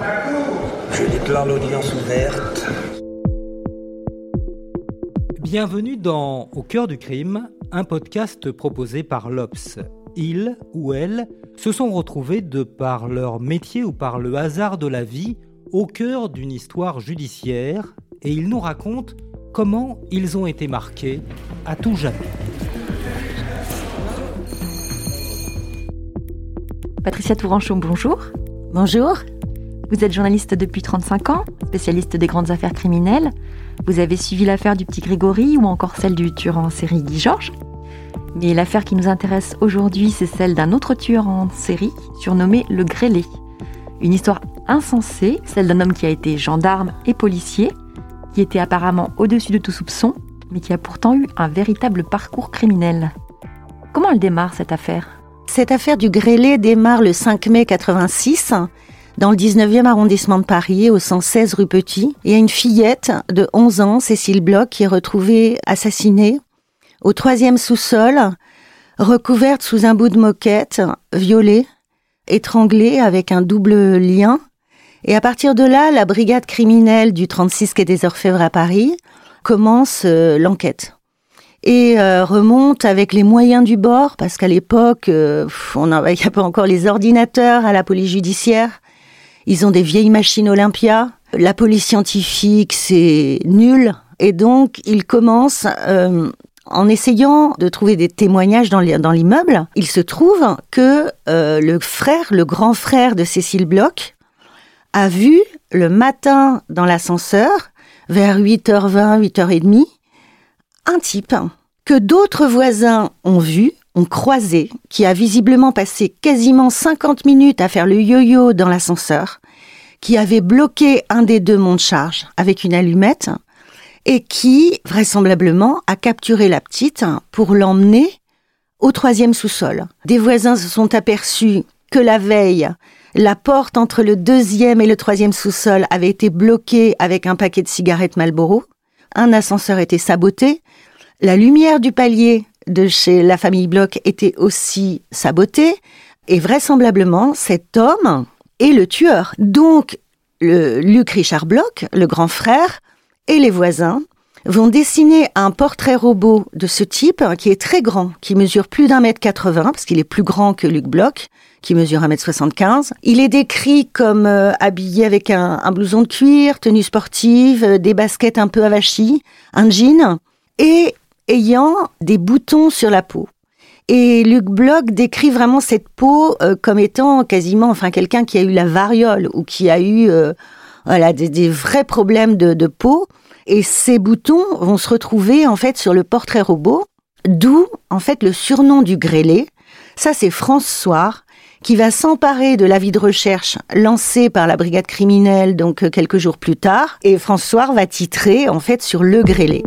Je déclare l'audience ouverte. Bienvenue dans Au cœur du crime, un podcast proposé par l'Obs. Ils ou elles se sont retrouvés de par leur métier ou par le hasard de la vie au cœur d'une histoire judiciaire et ils nous racontent comment ils ont été marqués à tout jamais. Patricia Touranchon, bonjour. Bonjour. Vous êtes journaliste depuis 35 ans, spécialiste des grandes affaires criminelles. Vous avez suivi l'affaire du petit Grégory ou encore celle du tueur en série Guy Georges. Mais l'affaire qui nous intéresse aujourd'hui, c'est celle d'un autre tueur en série, surnommé le Grêlé. Une histoire insensée, celle d'un homme qui a été gendarme et policier, qui était apparemment au-dessus de tout soupçon, mais qui a pourtant eu un véritable parcours criminel. Comment elle démarre cette affaire? Cette affaire du Grêlé démarre le 5 mai 86 dans le 19e arrondissement de Paris, au 116 rue Petit. Il y a une fillette de 11 ans, Cécile Bloch, qui est retrouvée assassinée au troisième sous-sol, recouverte sous un bout de moquette, violée, étranglée avec un double lien. Et à partir de là, la brigade criminelle du 36 quai des Orfèvres à Paris commence euh, l'enquête et euh, remonte avec les moyens du bord, parce qu'à l'époque, euh, on il n'y pas encore les ordinateurs à la police judiciaire. Ils ont des vieilles machines Olympia. La police scientifique, c'est nul. Et donc, ils commencent euh, en essayant de trouver des témoignages dans l'immeuble. Il se trouve que euh, le frère, le grand frère de Cécile Bloch, a vu le matin dans l'ascenseur, vers 8h20, 8h30, un type que d'autres voisins ont vu, ont croisé, qui a visiblement passé quasiment 50 minutes à faire le yo-yo dans l'ascenseur, qui avait bloqué un des deux monts de charge avec une allumette, et qui, vraisemblablement, a capturé la petite pour l'emmener au troisième sous-sol. Des voisins se sont aperçus que la veille, la porte entre le deuxième et le troisième sous-sol avait été bloquée avec un paquet de cigarettes Marlboro. Un ascenseur était saboté. La lumière du palier de chez la famille Bloch était aussi sabotée. Et vraisemblablement, cet homme est le tueur. Donc, le Luc Richard Bloch, le grand frère, et les voisins vont dessiner un portrait robot de ce type qui est très grand, qui mesure plus d'un mètre 80 parce qu'il est plus grand que Luc Bloch, qui mesure un mètre 75. Il est décrit comme euh, habillé avec un, un, blouson de cuir, tenue sportive, euh, des baskets un peu avachis, un jean et ayant des boutons sur la peau. Et Luc Bloch décrit vraiment cette peau euh, comme étant quasiment, enfin, quelqu'un qui a eu la variole ou qui a eu, voilà, des, vrais problèmes de, peau. Et ces boutons vont se retrouver en fait sur le portrait robot, d'où en fait le surnom du grêlé. Ça c'est François qui va s'emparer de l'avis de recherche lancé par la brigade criminelle donc euh, quelques jours plus tard et François va titrer en fait sur le grêlé.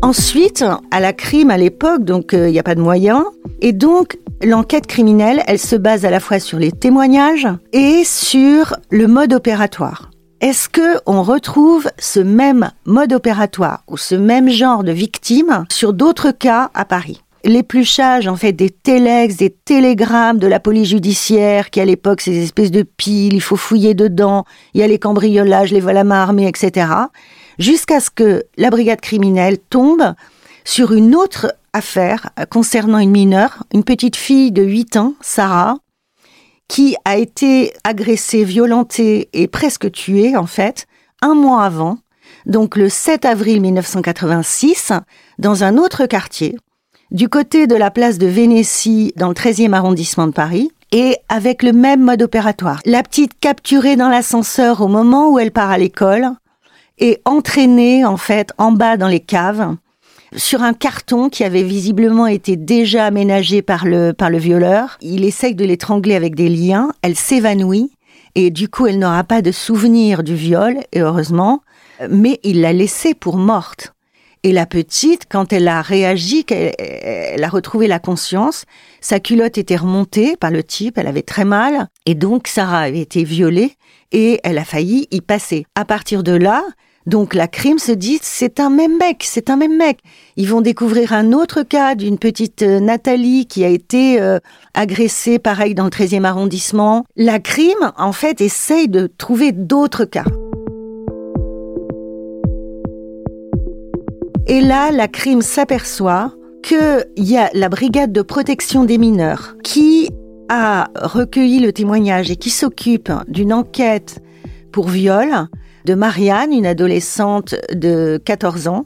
Ensuite, à la crime à l'époque, donc il euh, n'y a pas de moyens. Et donc, l'enquête criminelle, elle se base à la fois sur les témoignages et sur le mode opératoire. Est-ce que on retrouve ce même mode opératoire ou ce même genre de victime sur d'autres cas à Paris? L'épluchage, en fait, des téléx, des télégrammes de la police judiciaire, qui à l'époque, ces espèces de piles, il faut fouiller dedans, il y a les cambriolages, les vols à main armée, etc jusqu'à ce que la brigade criminelle tombe sur une autre affaire concernant une mineure, une petite fille de 8 ans, Sarah, qui a été agressée, violentée et presque tuée, en fait, un mois avant, donc le 7 avril 1986, dans un autre quartier, du côté de la place de Vénétie, dans le 13e arrondissement de Paris, et avec le même mode opératoire. La petite capturée dans l'ascenseur au moment où elle part à l'école, et entraînée en fait en bas dans les caves sur un carton qui avait visiblement été déjà aménagé par le, par le violeur. Il essaye de l'étrangler avec des liens. Elle s'évanouit et du coup, elle n'aura pas de souvenir du viol, et heureusement, mais il l'a laissée pour morte. Et la petite, quand elle a réagi, qu'elle a retrouvé la conscience, sa culotte était remontée par le type, elle avait très mal, et donc Sarah avait été violée, et elle a failli y passer. À partir de là, donc la crime se dit, c'est un même mec, c'est un même mec. Ils vont découvrir un autre cas d'une petite euh, Nathalie qui a été euh, agressée, pareil, dans le 13e arrondissement. La crime, en fait, essaye de trouver d'autres cas. Et là, la crime s'aperçoit qu'il y a la brigade de protection des mineurs qui a recueilli le témoignage et qui s'occupe d'une enquête pour viol de Marianne, une adolescente de 14 ans,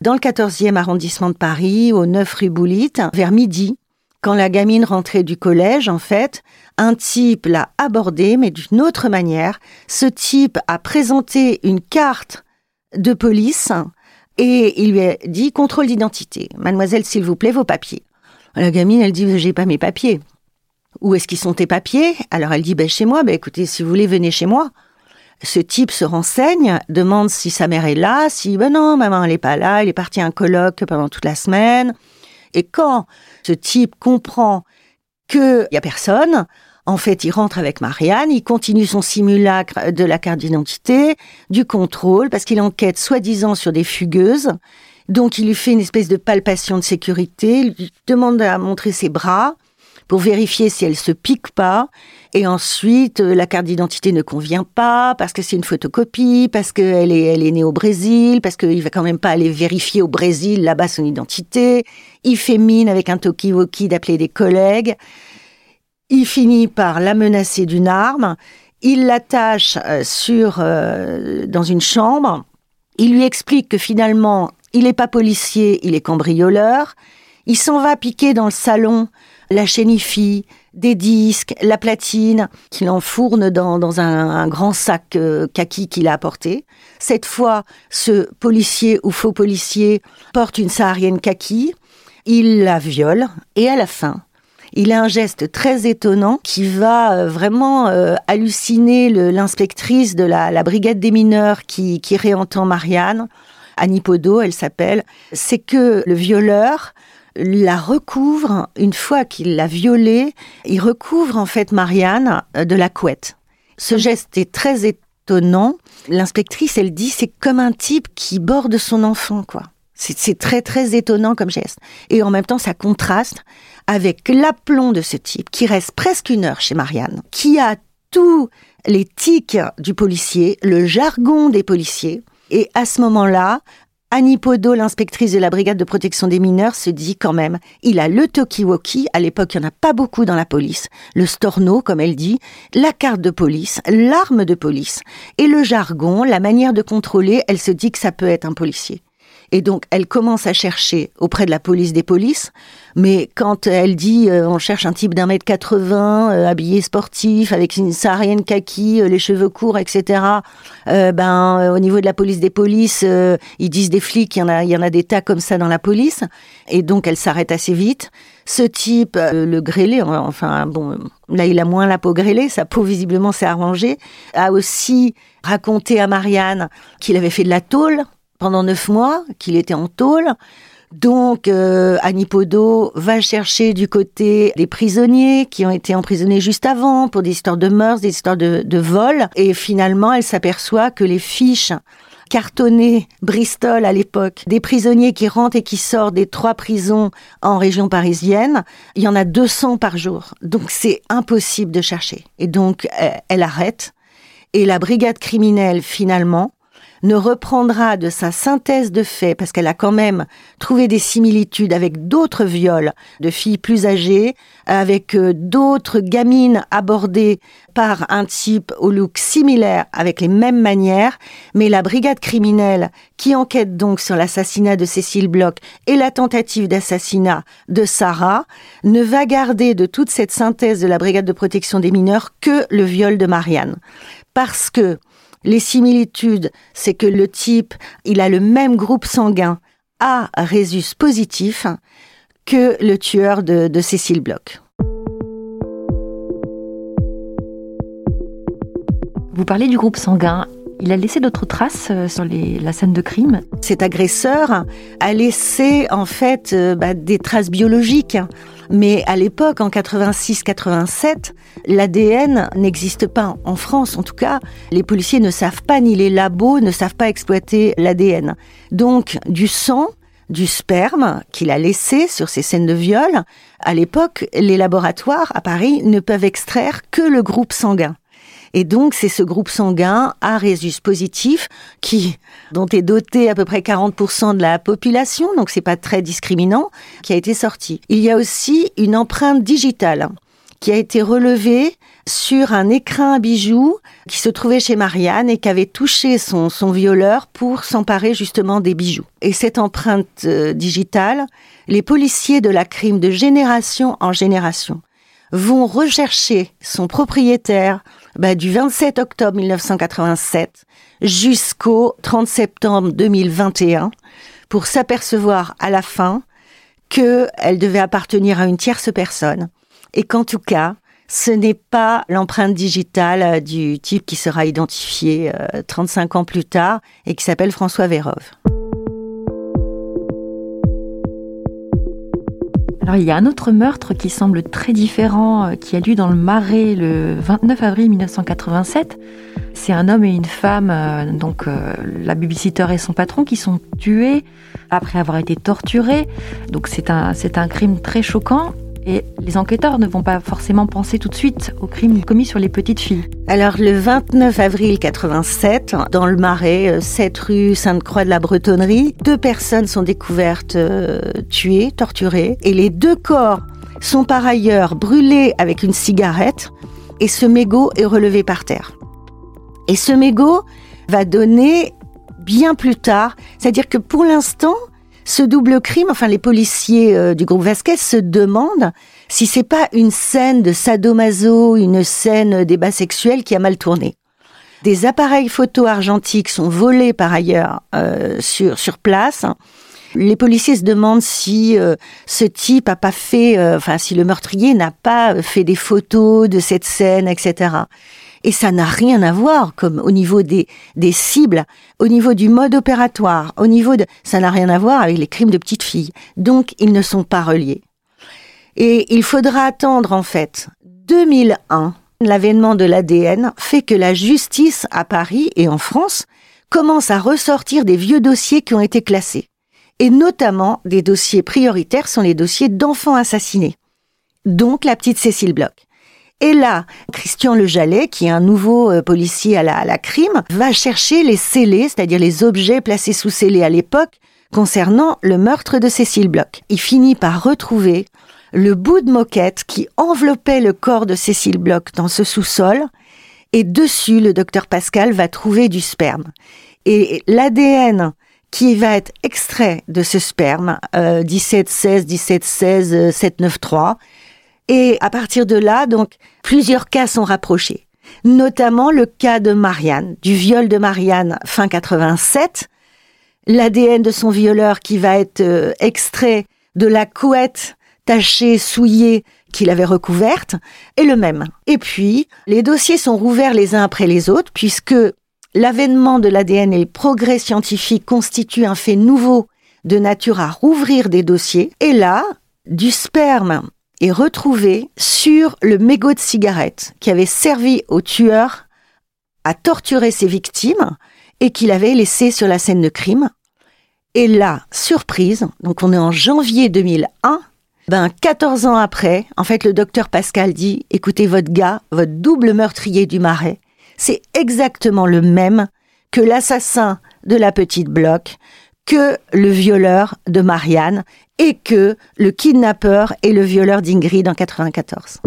dans le 14e arrondissement de Paris, au 9 rue Boulit, vers midi. Quand la gamine rentrait du collège, en fait, un type l'a abordée, mais d'une autre manière. Ce type a présenté une carte de police et il lui a dit contrôle d'identité. Mademoiselle, s'il vous plaît, vos papiers. La gamine, elle dit, j'ai pas mes papiers. Où est-ce qu'ils sont tes papiers? Alors elle dit, ben, chez moi. Ben, écoutez, si vous voulez, venez chez moi ce type se renseigne, demande si sa mère est là, si ben non, maman elle est pas là, elle est partie à un colloque pendant toute la semaine. Et quand ce type comprend qu'il y a personne, en fait, il rentre avec Marianne, il continue son simulacre de la carte d'identité, du contrôle, parce qu'il enquête soi-disant sur des fugueuses. Donc, il lui fait une espèce de palpation de sécurité, il lui demande à montrer ses bras pour vérifier si elle se pique pas. Et ensuite, euh, la carte d'identité ne convient pas parce que c'est une photocopie, parce qu'elle est, elle est née au Brésil, parce qu'il va quand même pas aller vérifier au Brésil là-bas son identité. Il fait mine avec un talkie-walkie d'appeler des collègues. Il finit par la menacer d'une arme. Il l'attache euh, sur euh, dans une chambre. Il lui explique que finalement, il n'est pas policier, il est cambrioleur. Il s'en va piquer dans le salon la chénifie, des disques, la platine, qu'il enfourne dans, dans un, grand sac euh, kaki qu'il a apporté. Cette fois, ce policier ou faux policier porte une saharienne kaki, il la viole et à la fin, il a un geste très étonnant qui va euh, vraiment euh, halluciner l'inspectrice de la, brigade des mineurs qui, qui réentend Marianne. Annie Podo, elle s'appelle. C'est que le violeur la recouvre, une fois qu'il l'a violée, il recouvre en fait Marianne euh, de la couette. Ce geste est très étonnant. L'inspectrice, elle dit, c'est comme un type qui borde son enfant, quoi. C'est très très étonnant comme geste. Et en même temps, ça contraste avec l'aplomb de ce type qui reste presque une heure chez Marianne, qui a tous les tics du policier, le jargon des policiers. Et à ce moment-là, Annie Podo, l'inspectrice de la brigade de protection des mineurs, se dit quand même, il a le talkie-walkie, à l'époque il n'y en a pas beaucoup dans la police, le storno, comme elle dit, la carte de police, l'arme de police, et le jargon, la manière de contrôler, elle se dit que ça peut être un policier. Et donc, elle commence à chercher auprès de la police des polices. Mais quand elle dit euh, on cherche un type d'un mètre 80, euh, habillé sportif, avec une saharienne kaki, euh, les cheveux courts, etc. ben, au niveau de la police des polices, ils disent des flics, il y en a, il y en a des tas comme ça dans la police. Et donc, elle s'arrête assez vite. Ce type, le grêlé, enfin bon, là il a moins la peau grêlée, sa peau visiblement s'est arrangée, a aussi raconté à Marianne qu'il avait fait de la tôle pendant neuf mois qu'il était en tôle. Donc, euh, Annie va chercher du côté des prisonniers qui ont été emprisonnés juste avant pour des histoires de mœurs, des histoires de, de vol. Et finalement, elle s'aperçoit que les fiches cartonnées Bristol à l'époque, des prisonniers qui rentrent et qui sortent des trois prisons en région parisienne, il y en a 200 par jour. Donc, c'est impossible de chercher. Et donc, elle arrête. Et la brigade criminelle, finalement, ne reprendra de sa synthèse de faits, parce qu'elle a quand même trouvé des similitudes avec d'autres viols de filles plus âgées, avec euh, d'autres gamines abordées par un type au look similaire, avec les mêmes manières, mais la brigade criminelle, qui enquête donc sur l'assassinat de Cécile Bloch et la tentative d'assassinat de Sarah, ne va garder de toute cette synthèse de la brigade de protection des mineurs que le viol de Marianne. Parce que les similitudes, c'est que le type, il a le même groupe sanguin A résus positif que le tueur de, de Cécile Bloch. Vous parlez du groupe sanguin. Il a laissé d'autres traces euh, sur la scène de crime? Cet agresseur a laissé en fait euh, bah, des traces biologiques. Mais à l'époque, en 86-87, l'ADN n'existe pas en France. En tout cas, les policiers ne savent pas, ni les labos ne savent pas exploiter l'ADN. Donc, du sang, du sperme qu'il a laissé sur ces scènes de viol, à l'époque, les laboratoires à Paris ne peuvent extraire que le groupe sanguin. Et donc, c'est ce groupe sanguin à résus positif qui, dont est doté à peu près 40% de la population, donc c'est pas très discriminant, qui a été sorti. Il y a aussi une empreinte digitale qui a été relevée sur un écrin à bijoux qui se trouvait chez Marianne et qui avait touché son, son violeur pour s'emparer justement des bijoux. Et cette empreinte euh, digitale, les policiers de la crime de génération en génération vont rechercher son propriétaire bah, du 27 octobre 1987 jusqu'au 30 septembre 2021 pour s'apercevoir à la fin qu'elle devait appartenir à une tierce personne et qu'en tout cas, ce n'est pas l'empreinte digitale euh, du type qui sera identifié 35 euh, ans plus tard et qui s'appelle François Vérove. Alors il y a un autre meurtre qui semble très différent, euh, qui a lieu dans le Marais le 29 avril 1987. C'est un homme et une femme, euh, donc euh, la babysitter et son patron, qui sont tués après avoir été torturés. Donc c'est un, c'est un crime très choquant. Et les enquêteurs ne vont pas forcément penser tout de suite au crime commis sur les petites filles. Alors le 29 avril 87, dans le Marais, 7 euh, rue Sainte-Croix de la Bretonnerie, deux personnes sont découvertes euh, tuées, torturées, et les deux corps sont par ailleurs brûlés avec une cigarette, et ce mégot est relevé par terre. Et ce mégot va donner bien plus tard, c'est-à-dire que pour l'instant, ce double crime, enfin les policiers euh, du groupe Vasquez se demandent si c'est pas une scène de sadomaso, une scène débat sexuel qui a mal tourné. Des appareils photo argentiques sont volés par ailleurs euh, sur sur place. Les policiers se demandent si euh, ce type a pas fait, enfin si le meurtrier n'a pas fait des photos de cette scène, etc. Et ça n'a rien à voir, comme au niveau des, cibles, au niveau du mode opératoire, au niveau de, ça n'a rien à voir avec les crimes de petites filles. Donc, ils ne sont pas reliés. Et il faudra attendre, en fait, 2001. L'avènement de l'ADN fait que la justice à Paris et en France commence à ressortir des vieux dossiers qui ont été classés. Et notamment, des dossiers prioritaires sont les dossiers d'enfants assassinés. Donc, la petite Cécile Bloch. Et là, Christian Lejalet, qui est un nouveau euh, policier à la, crime, va chercher les scellés, c'est-à-dire les objets placés sous scellés à l'époque, concernant le meurtre de Cécile Bloch. Il finit par retrouver le bout de moquette qui enveloppait le corps de Cécile Bloch dans ce sous-sol, et dessus, le docteur Pascal va trouver du sperme. Et l'ADN qui va être extrait de ce sperme, euh, 17-16, 17-16, 7-9-3, et à partir de là, donc, plusieurs cas sont rapprochés. Notamment le cas de Marianne, du viol de Marianne fin 87, l'ADN de son violeur qui va être euh, extrait de la couette tachée, souillée qu'il avait recouverte, est le même. Et puis, les dossiers sont rouverts les uns après les autres, puisque l'avènement de l'ADN et le progrès scientifique constituent un fait nouveau de nature à rouvrir des dossiers. Et là, du sperme retrouvé sur le mégot de cigarette qui avait servi au tueur à torturer ses victimes et qu'il avait laissé sur la scène de crime. Et là, surprise, donc on est en janvier 2001, ben 14 ans après, en fait le docteur Pascal dit, écoutez votre gars, votre double meurtrier du marais, c'est exactement le même que l'assassin de la petite bloc, que le violeur de Marianne et que le kidnappeur est le violeur d'Ingrid en 94.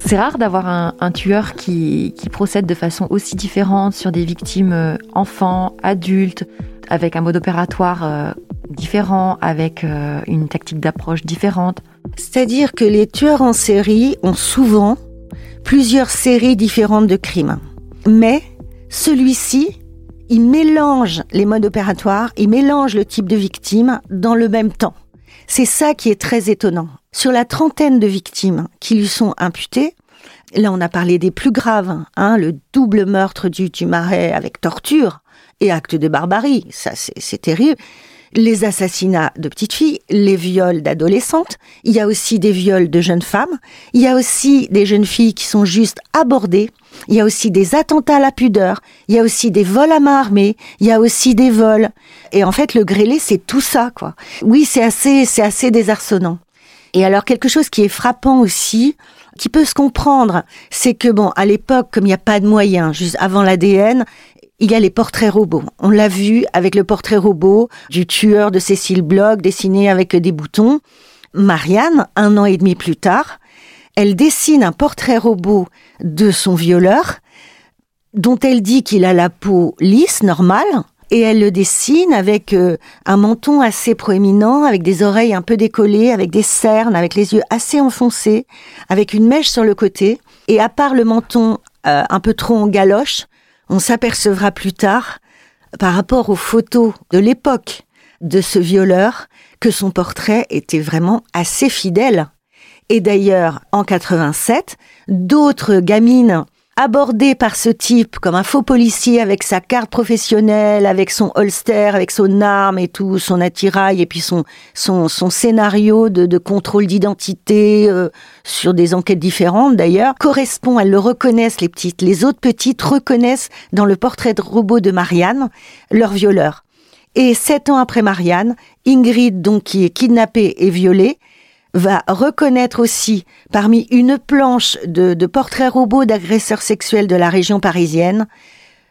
C'est rare d'avoir un, tueur qui, procède de façon aussi différente sur des victimes euh, enfants, adultes, avec un mode opératoire euh, différent, avec euh, une tactique d'approche différente. C'est-à-dire que les tueurs en série ont souvent plusieurs séries différentes de crimes. Mais celui-ci, il mélange les modes opératoires, il mélange le type de victime dans le même temps. C'est ça qui est très étonnant. Sur la trentaine de victimes qui lui sont imputées, là on a parlé des plus graves, hein, le double meurtre du, du marais avec torture et acte de barbarie, ça c'est terrible les assassinats de petites filles, les viols d'adolescentes, il y a aussi des viols de jeunes femmes, il y a aussi des jeunes filles qui sont juste abordées, il y a aussi des attentats à la pudeur, il y a aussi des vols à main armée, il y a aussi des vols. Et en fait, le grêlé, c'est tout ça, quoi. Oui, c'est assez, c'est assez désarçonnant. Et alors, quelque chose qui est frappant aussi, qui peut se comprendre, c'est que bon, à l'époque, comme il n'y a pas de moyens, juste avant l'ADN, il y a les portraits robots. On l'a vu avec le portrait robot du tueur de Cécile Bloch dessiné avec des boutons. Marianne, un an et demi plus tard, elle dessine un portrait robot de son violeur dont elle dit qu'il a la peau lisse, normale, et elle le dessine avec euh, un menton assez proéminent, avec des oreilles un peu décollées, avec des cernes, avec les yeux assez enfoncés, avec une mèche sur le côté, et à part le menton euh, un peu trop en galoche, on s'apercevra plus tard, par rapport aux photos de l'époque de ce violeur, que son portrait était vraiment assez fidèle. Et d'ailleurs, en 87, d'autres gamines abordé par ce type comme un faux policier avec sa carte professionnelle, avec son holster, avec son arme et tout, son attirail et puis son son, son scénario de, de contrôle d'identité euh, sur des enquêtes différentes d'ailleurs correspond, elles le reconnaissent les petites, les autres petites reconnaissent dans le portrait de robot de Marianne leur violeur. Et sept ans après Marianne, Ingrid, donc qui est kidnappée et violée, va reconnaître aussi parmi une planche de, portraits robots d'agresseurs sexuels de la région parisienne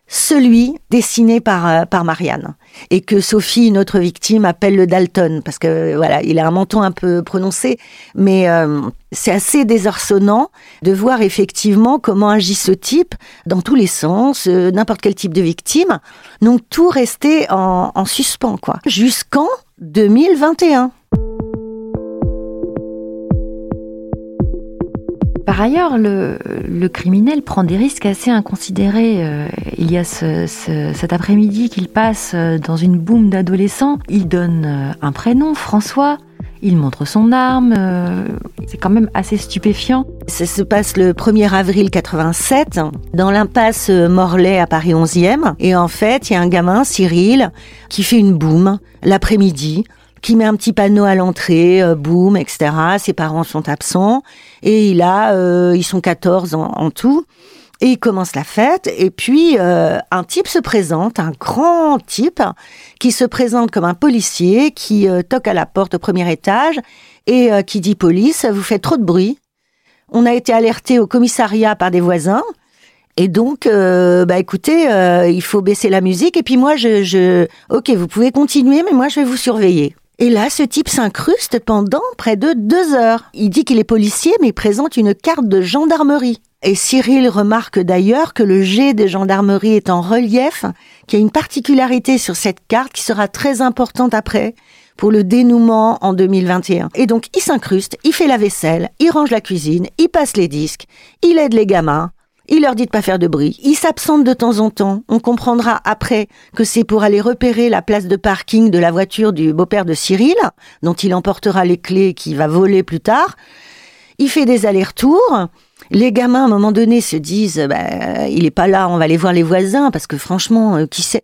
celui dessiné par, euh, par Marianne et que Sophie, une autre victime, appelle le Dalton parce que voilà, il a un menton un peu prononcé, mais euh, c'est assez désarçonnant de voir effectivement comment agit ce type dans tous les sens, euh, n'importe quel type de victime. Donc tout restait en, en suspens quoi, jusqu'en 2021. Par ailleurs, le, criminel prend des risques assez inconsidérés. Euh, il y a cet après-midi qu'il passe euh, dans une boum d'adolescents. Il donne euh, un prénom, François. Il montre son arme. C'est quand même assez stupéfiant. Ça se passe le 1er avril 87 dans l'impasse Morlaix à Paris 11e. Et en fait, il y a un gamin, Cyril, qui fait une boum l'après-midi qui met un petit panneau à l'entrée, euh, boum, etc. Ses parents sont absents et il a, euh, ils sont 14 en, tout. Et il commence la fête, et puis euh, un type se présente, un grand type, qui se présente comme un policier, qui toque à la porte au premier étage, et qui dit police, vous faites trop de bruit. On a été alerté au commissariat par des voisins, et donc, bah écoutez, il faut baisser la musique, et puis moi, je, je, ok, vous pouvez continuer, mais moi, je vais vous surveiller. Et là, ce type s'incruste pendant près de deux heures. Il dit qu'il est policier, mais présente une carte de gendarmerie. Et Cyril remarque d'ailleurs que le G de gendarmerie est en relief, qu'il y a une particularité sur cette carte qui sera très importante après pour le dénouement en 2021. Et donc, il s'incruste, il fait la vaisselle, il range la cuisine, il passe les disques, il aide les gamins, il leur dit de pas faire de bruit. Il s'absente de temps en temps. On comprendra après que c'est pour aller repérer la place de parking de la voiture du beau-père de Cyril, dont il emportera les clés qui va voler plus tard. Il fait des allers-retours. Les gamins, à un moment donné, se disent, bah, il est pas là, on va aller voir les voisins, parce que franchement, euh, qui sait,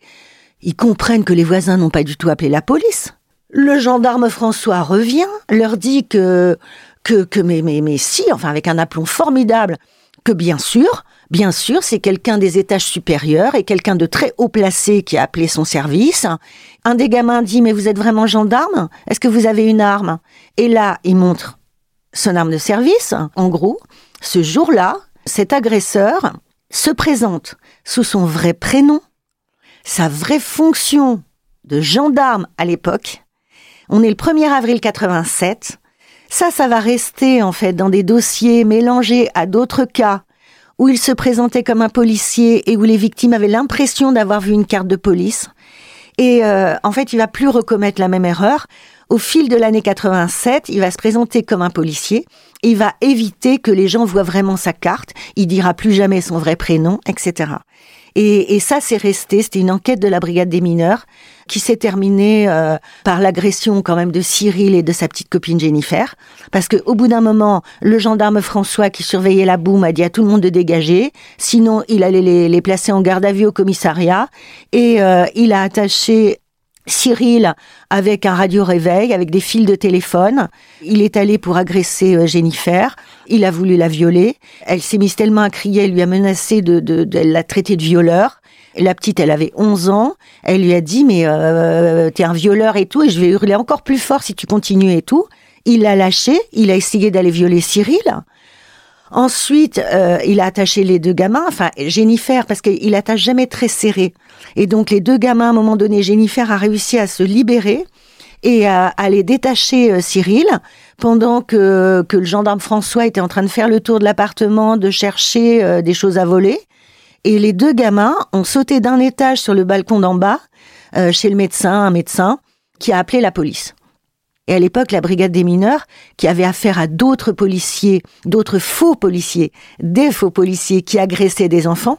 ils comprennent que les voisins n'ont pas du tout appelé la police. Le gendarme François revient, leur dit que, que, que, mais, mais, mais si, enfin, avec un aplomb formidable, que bien sûr, Bien sûr, c'est quelqu'un des étages supérieurs et quelqu'un de très haut placé qui a appelé son service. Un des gamins dit, mais vous êtes vraiment gendarme? Est-ce que vous avez une arme? Et là, il montre son arme de service. En gros, ce jour-là, cet agresseur se présente sous son vrai prénom, sa vraie fonction de gendarme à l'époque. On est le 1er avril 87. Ça, ça va rester en fait dans des dossiers mélangés à d'autres cas où il se présentait comme un policier et où les victimes avaient l'impression d'avoir vu une carte de police. Et euh, en fait, il va plus recommettre la même erreur. Au fil de l'année 87, il va se présenter comme un policier. Il va éviter que les gens voient vraiment sa carte. Il dira plus jamais son vrai prénom, etc. Et, et ça, c'est resté. C'était une enquête de la brigade des mineurs qui s'est terminée euh, par l'agression quand même de Cyril et de sa petite copine Jennifer. Parce que au bout d'un moment, le gendarme François qui surveillait la boum a dit à tout le monde de dégager. Sinon, il allait les, les placer en garde à vue au commissariat. Et euh, il a attaché Cyril avec un radio réveil, avec des fils de téléphone. Il est allé pour agresser euh, Jennifer. Il a voulu la violer. Elle s'est mise tellement à crier, elle lui a menacé de, de, de la traiter de violeur. La petite, elle avait 11 ans. Elle lui a dit, mais euh, t'es un violeur et tout, et je vais hurler encore plus fort si tu continues et tout. Il l'a lâché. Il a essayé d'aller violer Cyril. Ensuite, euh, il a attaché les deux gamins, enfin Jennifer, parce qu'il attache jamais très serré. Et donc les deux gamins, à un moment donné, Jennifer a réussi à se libérer et à aller détacher euh, Cyril pendant que, que le gendarme François était en train de faire le tour de l'appartement, de chercher euh, des choses à voler. Et les deux gamins ont sauté d'un étage sur le balcon d'en bas, chez le médecin, un médecin, qui a appelé la police. Et à l'époque, la brigade des mineurs, qui avait affaire à d'autres policiers, d'autres faux policiers, des faux policiers qui agressaient des enfants,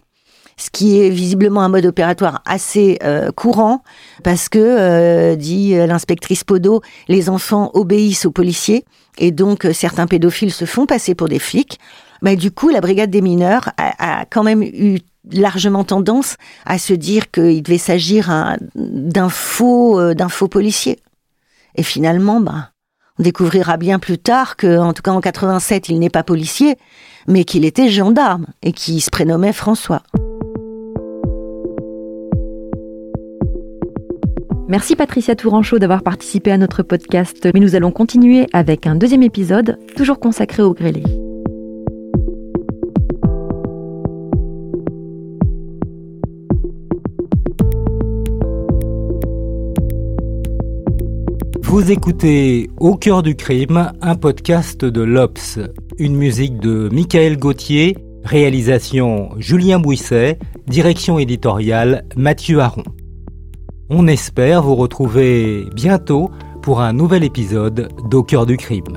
ce qui est visiblement un mode opératoire assez euh, courant, parce que, euh, dit l'inspectrice Podo, les enfants obéissent aux policiers, et donc euh, certains pédophiles se font passer pour des flics. Mais du coup, la brigade des mineurs a, a quand même eu largement tendance à se dire qu'il devait s'agir d'un faux, d'un faux policier. Et finalement, bah, on découvrira bien plus tard que, en tout cas en 87, il n'est pas policier, mais qu'il était gendarme et qu'il se prénommait François. Merci Patricia Touranchot d'avoir participé à notre podcast, mais nous allons continuer avec un deuxième épisode, toujours consacré au grêlé. Vous écoutez Au cœur du crime, un podcast de l'Obs, une musique de Michael Gauthier, réalisation Julien Bouisset, direction éditoriale Mathieu Aron. On espère vous retrouver bientôt pour un nouvel épisode d'Au cœur du crime.